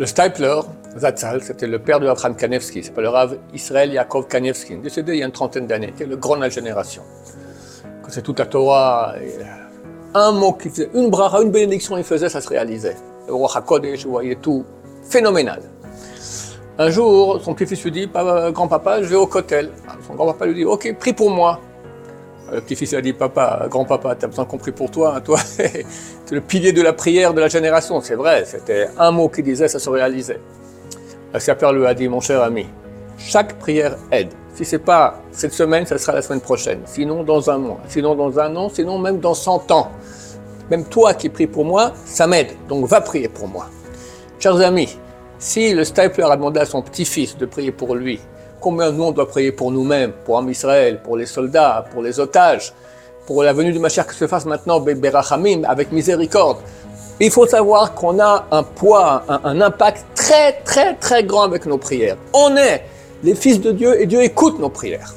Le Stipler, Zatzal, c'était le père de Abraham Kanevski, c'est pas le Rav Israël Yaakov Kanevski, décédé il y a une trentaine d'années, était le grand de la génération. Quand c'est toute la Torah, un mot qui faisait, une bracha, une bénédiction, il faisait, ça se réalisait. Le roi HaKodesh, vous voyez tout, phénoménal. Un jour, son petit-fils lui dit, grand-papa, je vais au Kotel. Son grand-papa lui dit, ok, prie pour moi. Le petit-fils a dit, papa, grand-papa, tu as besoin qu'on prie pour toi. Hein, toi, c'est le pilier de la prière de la génération. C'est vrai, c'était un mot qu'il disait, ça se réalisait. Le père lui a dit, mon cher ami, chaque prière aide. Si ce n'est pas cette semaine, ça sera la semaine prochaine. Sinon, dans un mois. Sinon, dans un an. Sinon, même dans 100 ans. Même toi qui pries pour moi, ça m'aide. Donc, va prier pour moi. Chers amis, si le Stapler a demandé à son petit-fils de prier pour lui, combien de monde doit prier pour nous-mêmes, pour Am Israël, pour les soldats, pour les otages, pour la venue du Mashiach qui se fasse maintenant, Berachamim, avec miséricorde Il faut savoir qu'on a un poids, un impact très, très, très grand avec nos prières. On est les fils de Dieu et Dieu écoute nos prières.